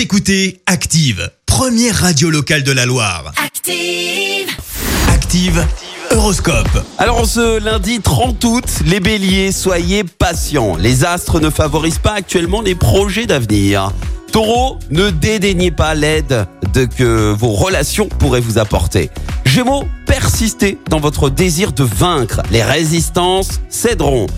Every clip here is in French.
Vous écoutez Active, première radio locale de la Loire. Active. Active, Horoscope. Alors en ce lundi 30 août, les béliers, soyez patients. Les astres ne favorisent pas actuellement les projets d'avenir. Taureau, ne dédaignez pas l'aide de que vos relations pourraient vous apporter. Gémeaux, persistez dans votre désir de vaincre. Les résistances céderont.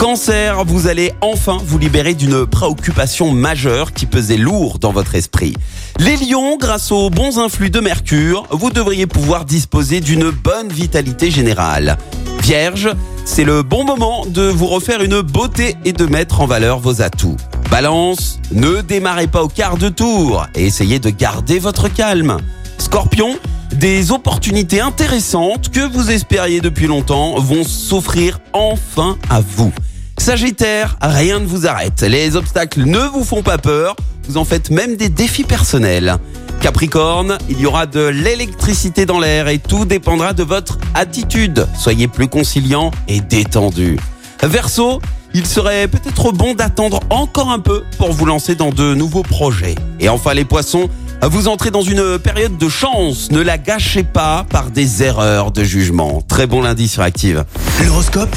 Cancer, vous allez enfin vous libérer d'une préoccupation majeure qui pesait lourd dans votre esprit. Les lions, grâce aux bons influx de Mercure, vous devriez pouvoir disposer d'une bonne vitalité générale. Vierge, c'est le bon moment de vous refaire une beauté et de mettre en valeur vos atouts. Balance, ne démarrez pas au quart de tour et essayez de garder votre calme. Scorpion, des opportunités intéressantes que vous espériez depuis longtemps vont s'offrir enfin à vous. Sagittaire, rien ne vous arrête. Les obstacles ne vous font pas peur. Vous en faites même des défis personnels. Capricorne, il y aura de l'électricité dans l'air et tout dépendra de votre attitude. Soyez plus conciliant et détendu. Verseau, il serait peut-être bon d'attendre encore un peu pour vous lancer dans de nouveaux projets. Et enfin les poissons, vous entrez dans une période de chance. Ne la gâchez pas par des erreurs de jugement. Très bon lundi sur Active. L'horoscope?